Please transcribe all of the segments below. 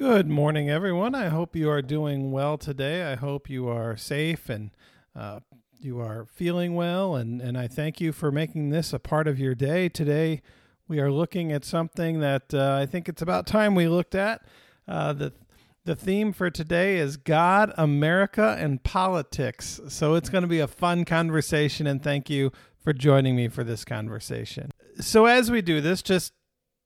Good morning, everyone. I hope you are doing well today. I hope you are safe and uh, you are feeling well. And, and I thank you for making this a part of your day. Today, we are looking at something that uh, I think it's about time we looked at. Uh, the, the theme for today is God, America, and politics. So it's going to be a fun conversation. And thank you for joining me for this conversation. So, as we do this, just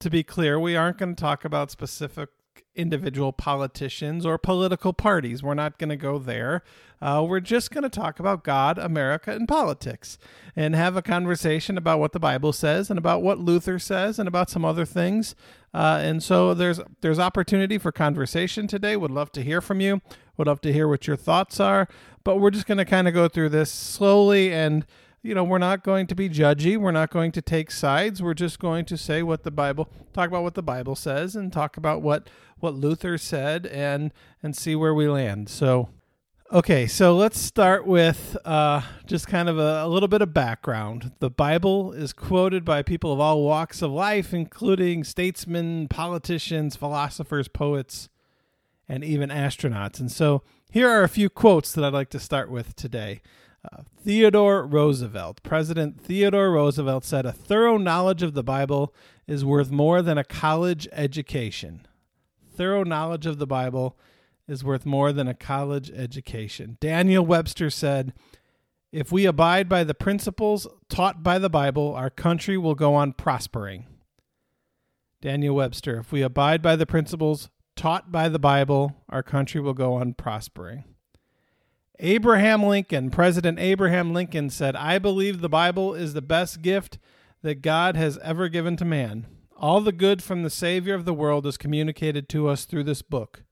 to be clear, we aren't going to talk about specific individual politicians or political parties. We're not going to go there. Uh, we're just going to talk about God, America, and politics and have a conversation about what the Bible says and about what Luther says and about some other things. Uh, and so there's there's opportunity for conversation today. Would love to hear from you. Would love to hear what your thoughts are. But we're just going to kind of go through this slowly and you know, we're not going to be judgy. We're not going to take sides. We're just going to say what the Bible, talk about what the Bible says, and talk about what what Luther said, and and see where we land. So, okay, so let's start with uh, just kind of a, a little bit of background. The Bible is quoted by people of all walks of life, including statesmen, politicians, philosophers, poets, and even astronauts. And so, here are a few quotes that I'd like to start with today. Uh, Theodore Roosevelt, President Theodore Roosevelt said, A thorough knowledge of the Bible is worth more than a college education. Thorough knowledge of the Bible is worth more than a college education. Daniel Webster said, If we abide by the principles taught by the Bible, our country will go on prospering. Daniel Webster, if we abide by the principles taught by the Bible, our country will go on prospering. Abraham Lincoln, President Abraham Lincoln said, I believe the Bible is the best gift that God has ever given to man. All the good from the Savior of the world is communicated to us through this book.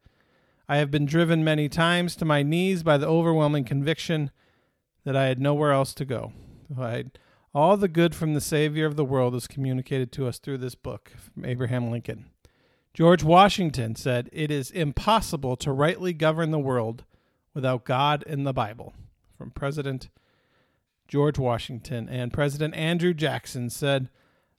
I have been driven many times to my knees by the overwhelming conviction that I had nowhere else to go. all the good from the Savior of the world is communicated to us through this book from Abraham Lincoln. George Washington said, It is impossible to rightly govern the world without God in the Bible. From President George Washington and President Andrew Jackson said,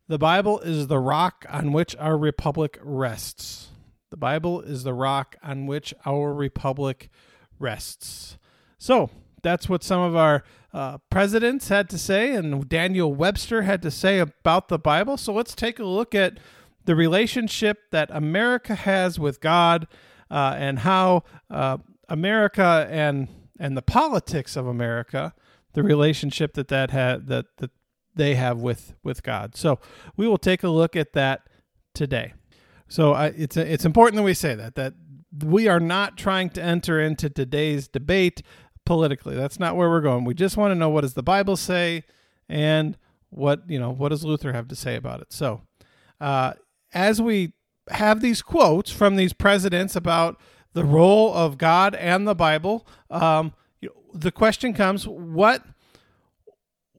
The Bible is the rock on which our republic rests. The Bible is the rock on which our republic rests. So, that's what some of our uh, presidents had to say, and Daniel Webster had to say about the Bible. So, let's take a look at the relationship that America has with God uh, and how uh, America and and the politics of America, the relationship that that had that that they have with with God. So we will take a look at that today. So I, it's it's important that we say that that we are not trying to enter into today's debate politically. That's not where we're going. We just want to know what does the Bible say and what you know what does Luther have to say about it. So uh, as we have these quotes from these presidents about the role of God and the Bible, um, the question comes: what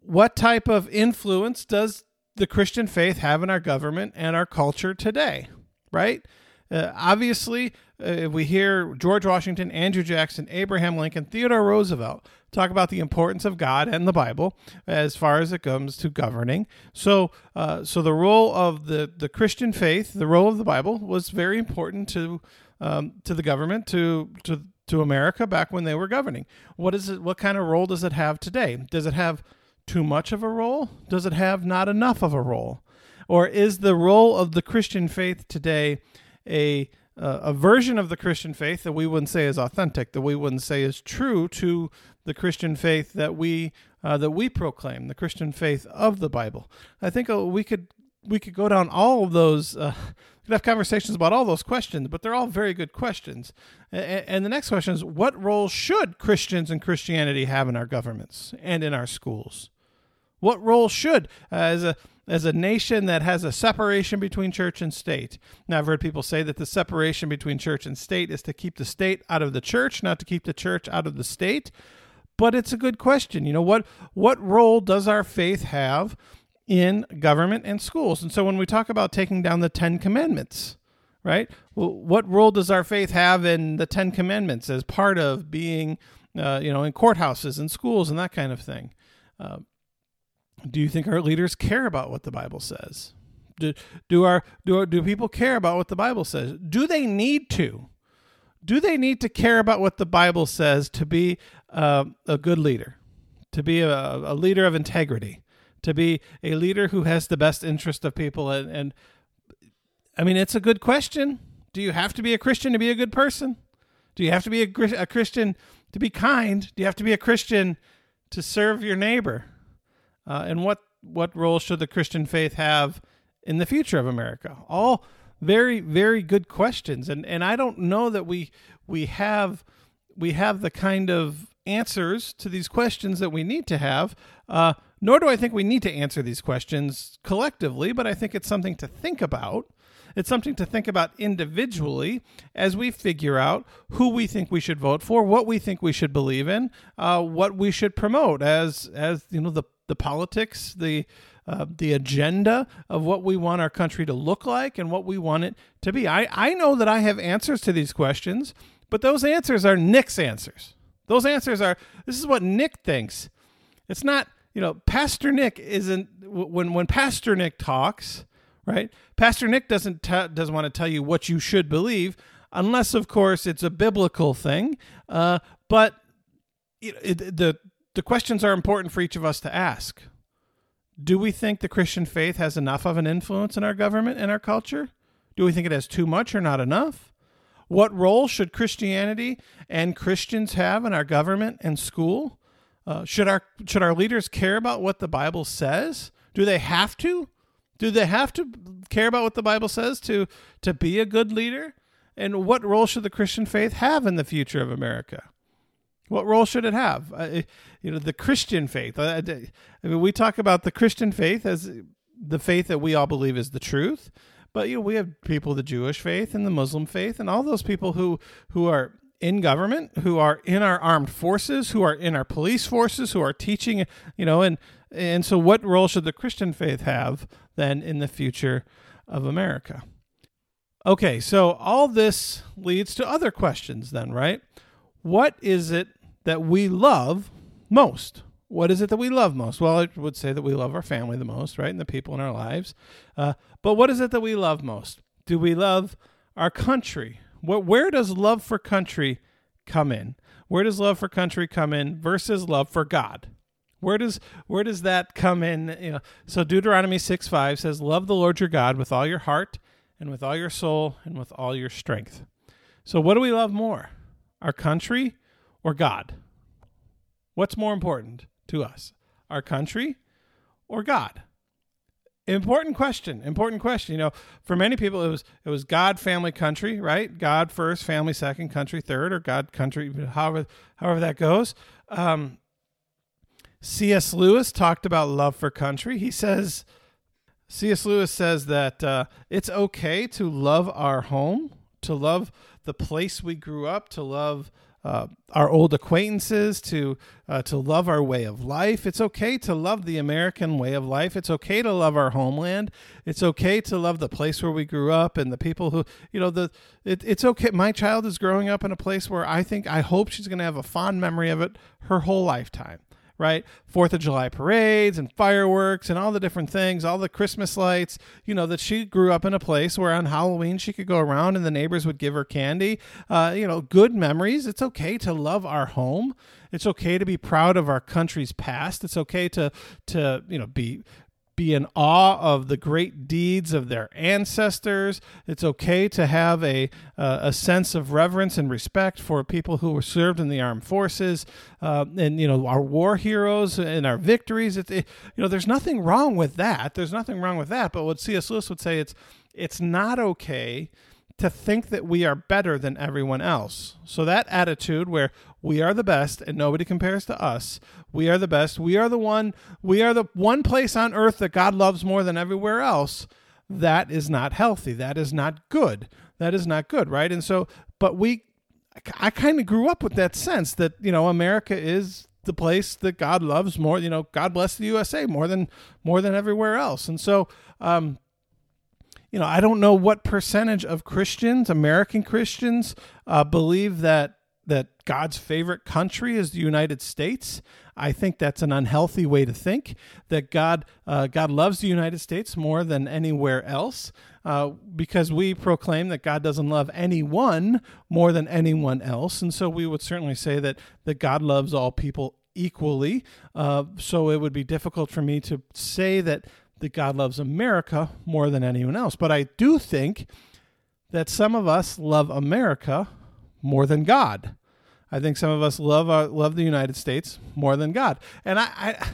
what type of influence does the Christian faith have in our government and our culture today? Right? Uh, obviously, uh, we hear George Washington, Andrew Jackson, Abraham Lincoln, Theodore Roosevelt talk about the importance of God and the Bible as far as it comes to governing. So, uh, so the role of the the Christian faith, the role of the Bible, was very important to um, to the government, to to to America back when they were governing. What is it? What kind of role does it have today? Does it have too much of a role? Does it have not enough of a role? Or is the role of the Christian faith today a uh, a version of the Christian faith that we wouldn't say is authentic, that we wouldn't say is true to the Christian faith that we uh, that we proclaim, the Christian faith of the Bible. I think uh, we could we could go down all of those. Uh, we could have conversations about all those questions, but they're all very good questions. And, and the next question is, what role should Christians and Christianity have in our governments and in our schools? What role should, uh, as a as a nation that has a separation between church and state. Now, I've heard people say that the separation between church and state is to keep the state out of the church, not to keep the church out of the state. But it's a good question. You know what? What role does our faith have in government and schools. And so when we talk about taking down the Ten Commandments, right? Well, what role does our faith have in the Ten Commandments as part of being, uh, you know, in courthouses and schools and that kind of thing? Uh, do you think our leaders care about what the Bible says? Do, do our do our, do people care about what the Bible says? Do they need to? do they need to care about what the Bible says to be uh, a good leader, to be a, a, leader of integrity, to be a leader who has the best interest of people? And, and I mean, it's a good question. Do you have to be a Christian to be a good person? Do you have to be a, a Christian to be kind? Do you have to be a Christian to serve your neighbor? Uh, and what what role should the Christian faith have in the future of America? All very very good questions, and and I don't know that we we have we have the kind of answers to these questions that we need to have. Uh, nor do I think we need to answer these questions collectively, but I think it's something to think about. It's something to think about individually as we figure out who we think we should vote for, what we think we should believe in, uh, what we should promote as as you know the the politics, the uh, the agenda of what we want our country to look like and what we want it to be. I, I know that I have answers to these questions, but those answers are Nick's answers. Those answers are this is what Nick thinks. It's not, you know, Pastor Nick isn't when when Pastor Nick talks, right? Pastor Nick doesn't t- doesn't want to tell you what you should believe, unless of course it's a biblical thing. Uh, but it, it, the the questions are important for each of us to ask. Do we think the Christian faith has enough of an influence in our government and our culture? Do we think it has too much or not enough? What role should Christianity and Christians have in our government and school? Uh, should our should our leaders care about what the Bible says? Do they have to? Do they have to care about what the Bible says to to be a good leader? And what role should the Christian faith have in the future of America? What role should it have? Uh, you know, the Christian faith. Uh, I mean, we talk about the Christian faith as the faith that we all believe is the truth, but you know, we have people of the Jewish faith and the Muslim faith, and all those people who who are in government, who are in our armed forces, who are in our police forces, who are teaching. You know, and and so, what role should the Christian faith have then in the future of America? Okay, so all this leads to other questions, then, right? what is it that we love most? What is it that we love most? Well, I would say that we love our family the most, right? And the people in our lives. Uh, but what is it that we love most? Do we love our country? What, where does love for country come in? Where does love for country come in versus love for God? Where does where does that come in? You know, so Deuteronomy six five says, "Love the Lord your God with all your heart and with all your soul and with all your strength." So, what do we love more? our country or God? What's more important to us, our country or God? Important question. Important question. You know, for many people, it was it was God, family, country, right? God first, family second, country third, or God, country, however however that goes. Um, C.S. Lewis talked about love for country. He says, C.S. Lewis says that uh, it's okay to love our home, to love the place we grew up, to love uh, our old acquaintances, to uh, to love our way of life. It's okay to love the American way of life. It's okay to love our homeland. It's okay to love the place where we grew up and the people who you know the. It, it's okay. My child is growing up in a place where I think I hope she's going to have a fond memory of it her whole lifetime right? Fourth of July parades and fireworks and all the different things, all the Christmas lights. You know, that she grew up in a place where on Halloween she could go around and the neighbors would give her candy. Uh, you know, good memories. It's okay to love our home. It's okay to be proud of our country's past. It's okay to to you know be be in awe of the great deeds of their ancestors. It's okay to have a uh, a sense of reverence and respect for people who were served in the armed forces, uh, and you know our war heroes and our victories. It, it, you know, there's nothing wrong with that. There's nothing wrong with that. But what C.S. Lewis would say, it's it's not okay to think that we are better than everyone else. So that attitude where we are the best and nobody compares to us, we are the best, we are the one, we are the one place on earth that God loves more than everywhere else, that is not healthy. That is not good. That is not good, right? And so but we I kind of grew up with that sense that, you know, America is the place that God loves more, you know, God bless the USA more than more than everywhere else. And so um you know, I don't know what percentage of Christians, American Christians, uh, believe that that God's favorite country is the United States. I think that's an unhealthy way to think. That God uh, God loves the United States more than anywhere else, uh, because we proclaim that God doesn't love anyone more than anyone else, and so we would certainly say that that God loves all people equally. Uh, so it would be difficult for me to say that that God loves America more than anyone else. But I do think that some of us love America more than God. I think some of us love our, love the United States more than God. And I, I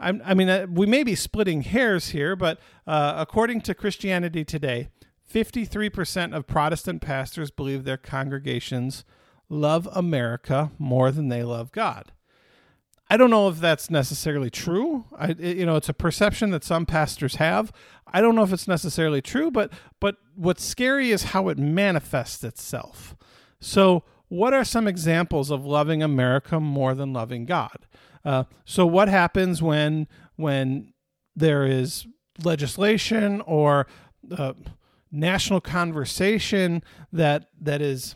I, I mean, uh, we may be splitting hairs here, but uh, according to Christianity Today, 53% of Protestant pastors believe their congregations love America more than they love God. I don't know if that's necessarily true. I, you know, it's a perception that some pastors have. I don't know if it's necessarily true, but but what's scary is how it manifests itself. So, what are some examples of loving America more than loving God? Uh, so, what happens when when there is legislation or uh, national conversation that that is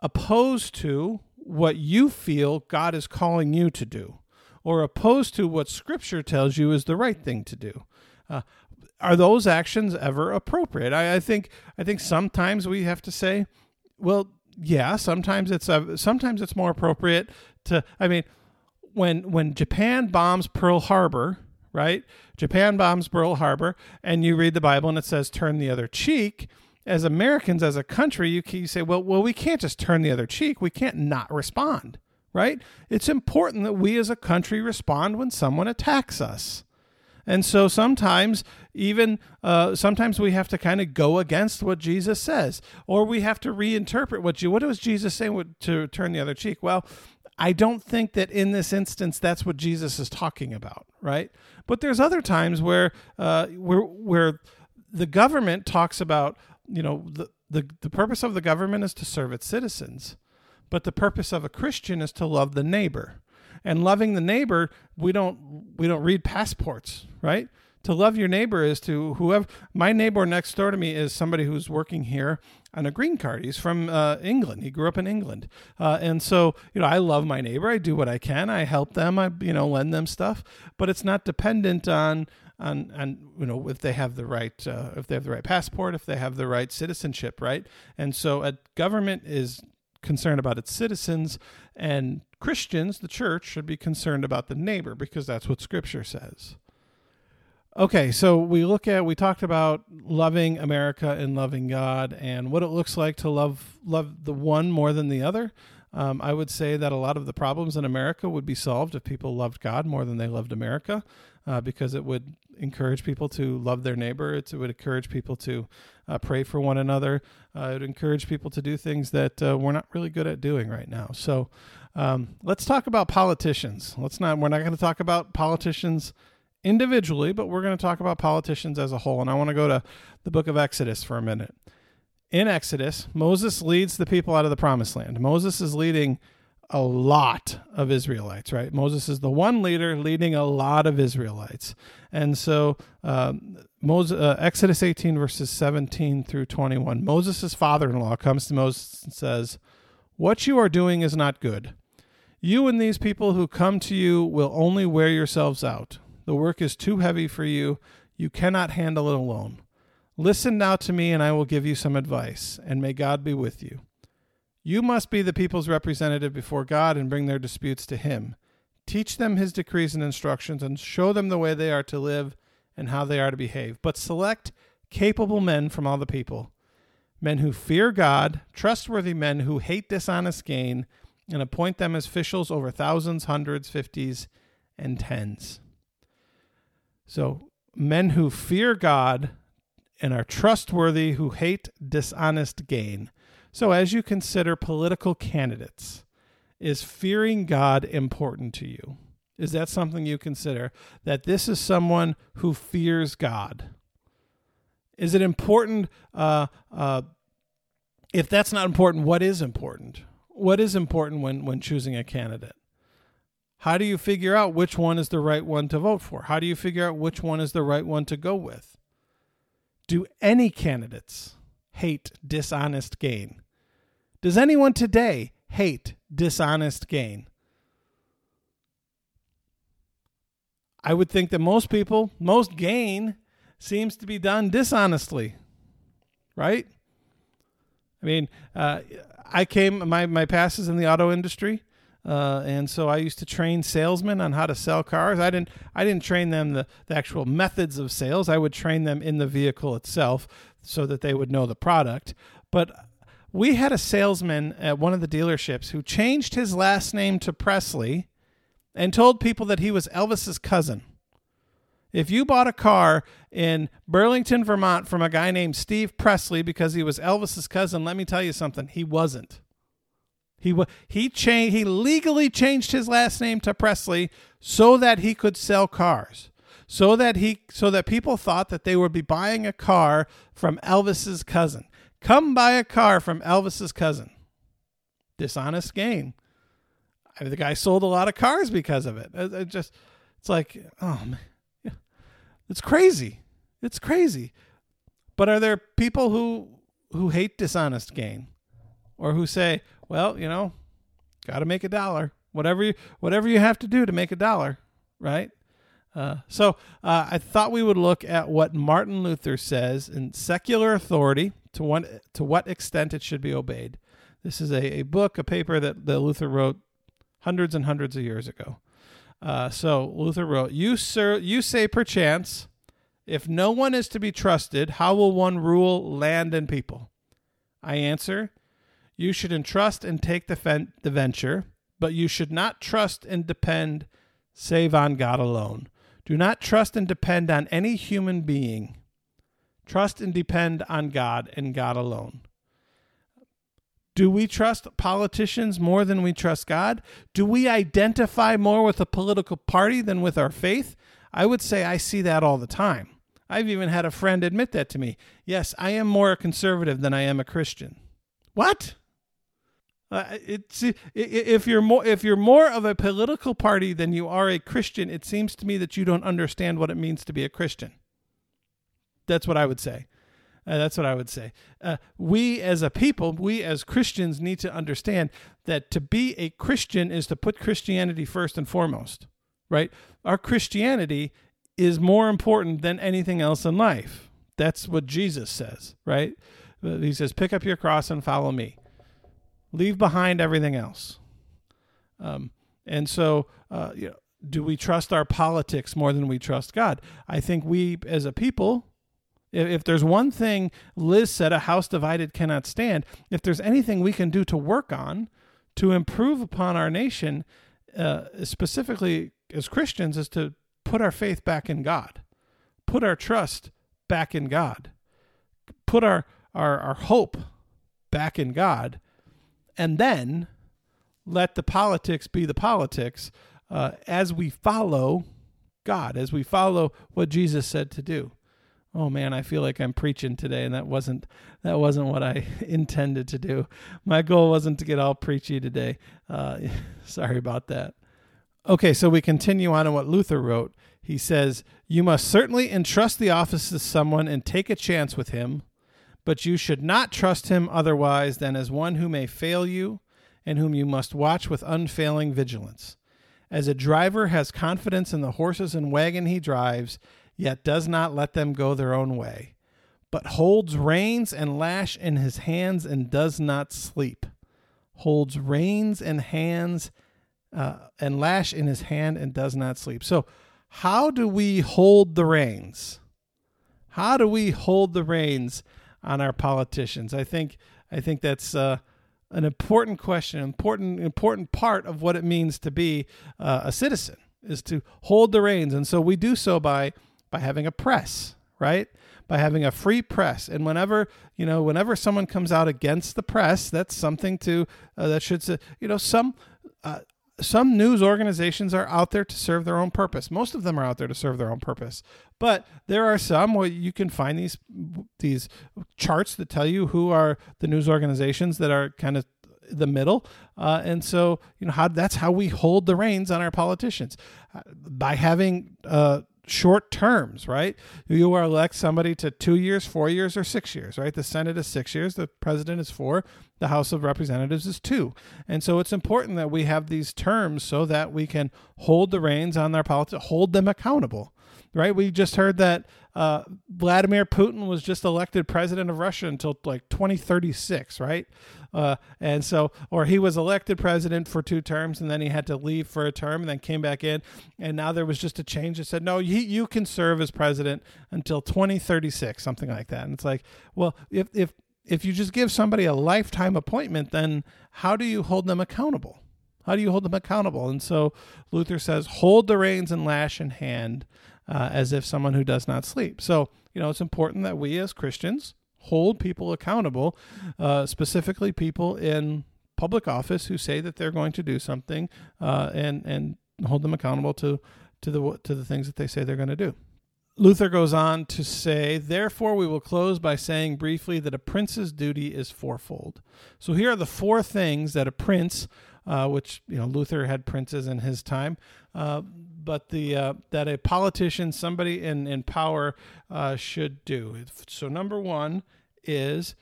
opposed to what you feel God is calling you to do? Or opposed to what Scripture tells you is the right thing to do. Uh, are those actions ever appropriate? I, I, think I think sometimes we have to say, well, yeah. Sometimes it's uh, sometimes it's more appropriate to. I mean, when when Japan bombs Pearl Harbor, right? Japan bombs Pearl Harbor, and you read the Bible and it says turn the other cheek. As Americans, as a country, you, you say, well, well, we can't just turn the other cheek. We can't not respond right? It's important that we as a country respond when someone attacks us. And so sometimes, even uh, sometimes we have to kind of go against what Jesus says, or we have to reinterpret what you. What was Jesus saying to turn the other cheek? Well, I don't think that in this instance that's what Jesus is talking about, right? But there's other times where uh, where where the government talks about, you know, the, the the purpose of the government is to serve its citizens. But the purpose of a Christian is to love the neighbor. And loving the neighbor, we don't we don't read passports, right? To love your neighbor is to whoever my neighbor next door to me is somebody who's working here on a green card. He's from uh, England. He grew up in England, uh, and so you know I love my neighbor. I do what I can. I help them. I you know lend them stuff, but it's not dependent on on on you know if they have the right uh, if they have the right passport, if they have the right citizenship, right? And so a government is concerned about its citizens, and Christians, the church, should be concerned about the neighbor because that's what Scripture says. Okay, so we look at we talked about loving America and loving God and what it looks like to love love the one more than the other. Um, I would say that a lot of the problems in America would be solved if people loved God more than they loved America, uh, because it would encourage people to love their neighbor. It would encourage people to uh, pray for one another. Uh, it would encourage people to do things that uh, we're not really good at doing right now. So um, let's talk about politicians. Let's not. We're not going to talk about politicians individually, but we're going to talk about politicians as a whole. And I want to go to the book of Exodus for a minute. In Exodus, Moses leads the people out of the promised land. Moses is leading a lot of Israelites, right? Moses is the one leader leading a lot of Israelites. And so, um, Moses, uh, Exodus 18, verses 17 through 21, Moses' father in law comes to Moses and says, What you are doing is not good. You and these people who come to you will only wear yourselves out. The work is too heavy for you. You cannot handle it alone. Listen now to me, and I will give you some advice, and may God be with you. You must be the people's representative before God and bring their disputes to Him. Teach them His decrees and instructions and show them the way they are to live and how they are to behave. But select capable men from all the people, men who fear God, trustworthy men who hate dishonest gain, and appoint them as officials over thousands, hundreds, fifties, and tens. So, men who fear God and are trustworthy, who hate dishonest gain. So, as you consider political candidates, is fearing God important to you? Is that something you consider? That this is someone who fears God? Is it important? Uh, uh, if that's not important, what is important? What is important when, when choosing a candidate? How do you figure out which one is the right one to vote for? How do you figure out which one is the right one to go with? Do any candidates hate dishonest gain? Does anyone today hate dishonest gain. I would think that most people, most gain seems to be done dishonestly, right? I mean, uh, I came my my past is in the auto industry, uh, and so I used to train salesmen on how to sell cars. I didn't I didn't train them the, the actual methods of sales. I would train them in the vehicle itself so that they would know the product. But we had a salesman at one of the dealerships who changed his last name to Presley and told people that he was Elvis's cousin. If you bought a car in Burlington, Vermont from a guy named Steve Presley because he was Elvis's cousin, let me tell you something, he wasn't. He he changed he legally changed his last name to Presley so that he could sell cars. So that he so that people thought that they would be buying a car from Elvis's cousin. Come buy a car from Elvis's cousin. Dishonest gain. I mean, the guy sold a lot of cars because of it. It, it just it's like, oh man. It's crazy. It's crazy. But are there people who who hate dishonest gain or who say, well, you know, got to make a dollar. Whatever you whatever you have to do to make a dollar, right? Uh, so uh, I thought we would look at what Martin Luther says in secular authority to what to what extent it should be obeyed. This is a, a book, a paper that, that Luther wrote hundreds and hundreds of years ago. Uh, so Luther wrote, "You sir, you say perchance, if no one is to be trusted, how will one rule land and people?" I answer, you should entrust and take the, fen- the venture, but you should not trust and depend save on God alone. Do not trust and depend on any human being. Trust and depend on God and God alone. Do we trust politicians more than we trust God? Do we identify more with a political party than with our faith? I would say I see that all the time. I've even had a friend admit that to me. Yes, I am more a conservative than I am a Christian. What? Uh, it's if you're more if you're more of a political party than you are a Christian, it seems to me that you don't understand what it means to be a Christian. That's what I would say. Uh, that's what I would say. Uh, we as a people, we as Christians, need to understand that to be a Christian is to put Christianity first and foremost. Right? Our Christianity is more important than anything else in life. That's what Jesus says. Right? Uh, he says, "Pick up your cross and follow me." Leave behind everything else. Um, and so, uh, you know, do we trust our politics more than we trust God? I think we, as a people, if, if there's one thing Liz said, a house divided cannot stand. If there's anything we can do to work on to improve upon our nation, uh, specifically as Christians, is to put our faith back in God, put our trust back in God, put our our, our hope back in God and then let the politics be the politics uh, as we follow God, as we follow what Jesus said to do. Oh man, I feel like I'm preaching today, and that wasn't that wasn't what I intended to do. My goal wasn't to get all preachy today. Uh, sorry about that. Okay, so we continue on in what Luther wrote. He says, "You must certainly entrust the office to someone and take a chance with him." But you should not trust him otherwise than as one who may fail you and whom you must watch with unfailing vigilance. As a driver has confidence in the horses and wagon he drives, yet does not let them go their own way, but holds reins and lash in his hands and does not sleep. Holds reins and hands uh, and lash in his hand and does not sleep. So, how do we hold the reins? How do we hold the reins on our politicians? I think I think that's uh, an important question, important important part of what it means to be uh, a citizen is to hold the reins, and so we do so by by having a press, right? By having a free press, and whenever you know, whenever someone comes out against the press, that's something to uh, that should you know some uh, some news organizations are out there to serve their own purpose. Most of them are out there to serve their own purpose, but there are some where you can find these these charts that tell you who are the news organizations that are kind of the middle, uh, and so you know how that's how we hold the reins on our politicians. Uh, by having uh, short terms, right? You are elect somebody to two years, four years, or six years, right? The Senate is six years, the president is four, the House of Representatives is two. And so it's important that we have these terms so that we can hold the reins on their politics, hold them accountable right? We just heard that uh, Vladimir Putin was just elected president of Russia until like 2036, right? Uh, and so, or he was elected president for two terms and then he had to leave for a term and then came back in. And now there was just a change that said, no, you, you can serve as president until 2036, something like that. And it's like, well, if, if, if you just give somebody a lifetime appointment, then how do you hold them accountable? How do you hold them accountable? And so Luther says, hold the reins and lash in hand uh, as if someone who does not sleep. So, you know, it's important that we as Christians hold people accountable, uh, specifically people in public office who say that they're going to do something, uh, and and hold them accountable to to the to the things that they say they're going to do. Luther goes on to say, therefore, we will close by saying briefly that a prince's duty is fourfold. So here are the four things that a prince, uh, which you know Luther had princes in his time, uh, but the uh, that a politician, somebody in in power, uh, should do. So number one is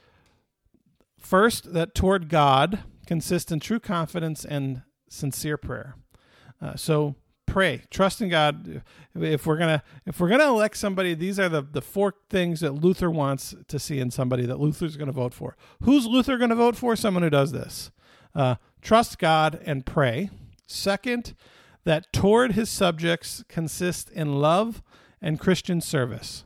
first that toward God consists in true confidence and sincere prayer. Uh, so pray, trust in God. If we're gonna if we're gonna elect somebody, these are the the four things that Luther wants to see in somebody that Luther's going to vote for. Who's Luther going to vote for? Someone who does this. Uh, trust God and pray. Second, that toward his subjects consist in love and Christian service.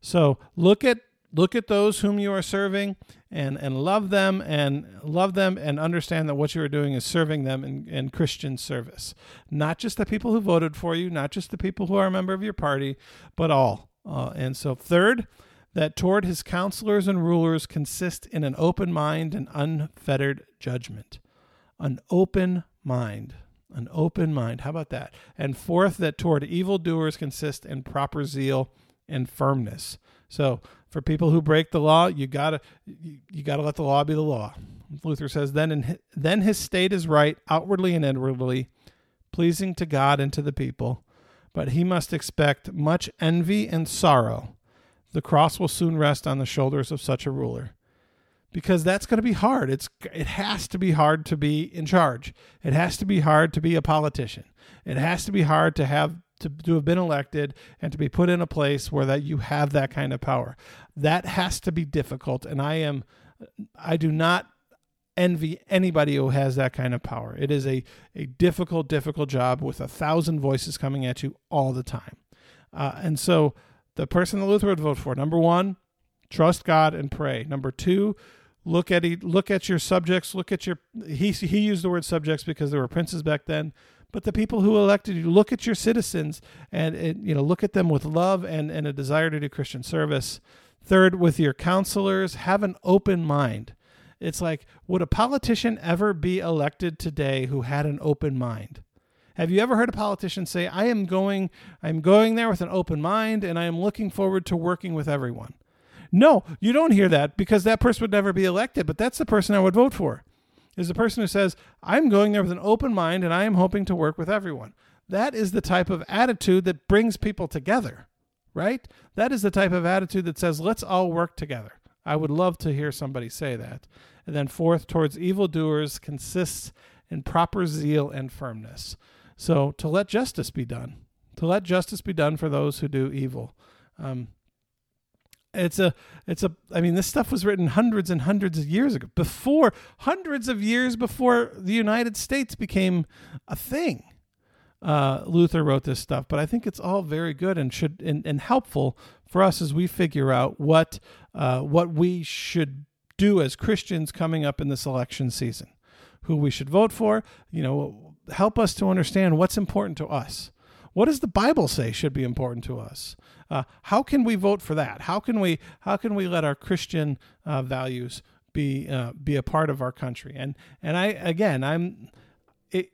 So look at look at those whom you are serving and and love them and love them and understand that what you are doing is serving them in, in Christian service. Not just the people who voted for you, not just the people who are a member of your party, but all. Uh, and so third, that toward his counselors and rulers consist in an open mind and unfettered judgment. An open mind an open mind. How about that? And fourth, that toward evildoers consist in proper zeal and firmness. So for people who break the law, you gotta you, you gotta let the law be the law. Luther says, then in, then his state is right outwardly and inwardly, pleasing to God and to the people, but he must expect much envy and sorrow. The cross will soon rest on the shoulders of such a ruler because that's going to be hard. It's it has to be hard to be in charge. It has to be hard to be a politician. It has to be hard to have to, to have been elected and to be put in a place where that you have that kind of power. That has to be difficult and I am I do not envy anybody who has that kind of power. It is a a difficult difficult job with a thousand voices coming at you all the time. Uh, and so the person that Luther would vote for, number one, trust God and pray. Number two, look at look at your subjects look at your he he used the word subjects because there were princes back then but the people who elected you look at your citizens and, and you know look at them with love and and a desire to do christian service. Third with your counselors have an open mind. It's like would a politician ever be elected today who had an open mind? Have you ever heard a politician say i am going i'm going there with an open mind and i am looking forward to working with everyone no, you don't hear that because that person would never be elected, but that's the person I would vote for. Is the person who says, I'm going there with an open mind and I am hoping to work with everyone. That is the type of attitude that brings people together, right? That is the type of attitude that says, let's all work together. I would love to hear somebody say that. And then, fourth, towards evildoers consists in proper zeal and firmness. So, to let justice be done, to let justice be done for those who do evil. Um, it's a it's a i mean this stuff was written hundreds and hundreds of years ago before hundreds of years before the united states became a thing. Uh, luther wrote this stuff but i think it's all very good and should and, and helpful for us as we figure out what uh, what we should do as christians coming up in this election season. Who we should vote for you know help us to understand what's important to us what does the bible say should be important to us uh, how can we vote for that? How can we how can we let our Christian uh, values be uh, be a part of our country? And and I again I'm it,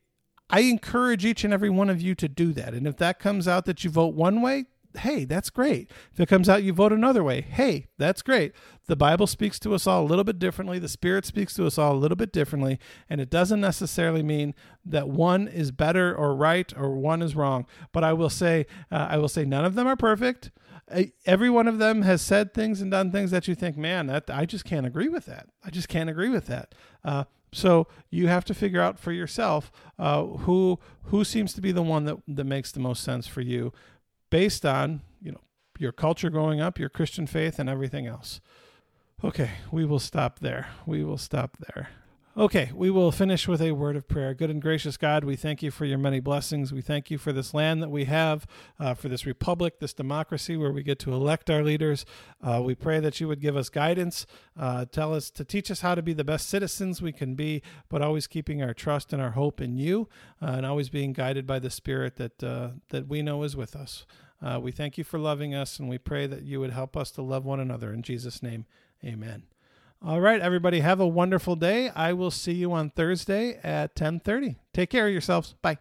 I encourage each and every one of you to do that. And if that comes out that you vote one way, hey, that's great. If it comes out you vote another way, hey, that's great. The Bible speaks to us all a little bit differently. The Spirit speaks to us all a little bit differently. And it doesn't necessarily mean that one is better or right or one is wrong. But I will say, uh, I will say none of them are perfect. Every one of them has said things and done things that you think, man, that I just can't agree with that. I just can't agree with that. Uh, so you have to figure out for yourself uh, who who seems to be the one that, that makes the most sense for you, based on you know your culture growing up, your Christian faith, and everything else. Okay, we will stop there. We will stop there. Okay, we will finish with a word of prayer. Good and gracious God, we thank you for your many blessings. We thank you for this land that we have, uh, for this republic, this democracy where we get to elect our leaders. Uh, we pray that you would give us guidance, uh, tell us to teach us how to be the best citizens we can be, but always keeping our trust and our hope in you, uh, and always being guided by the Spirit that uh, that we know is with us. Uh, we thank you for loving us, and we pray that you would help us to love one another. In Jesus' name, Amen. All right, everybody, have a wonderful day. I will see you on Thursday at 10:30. Take care of yourselves. Bye.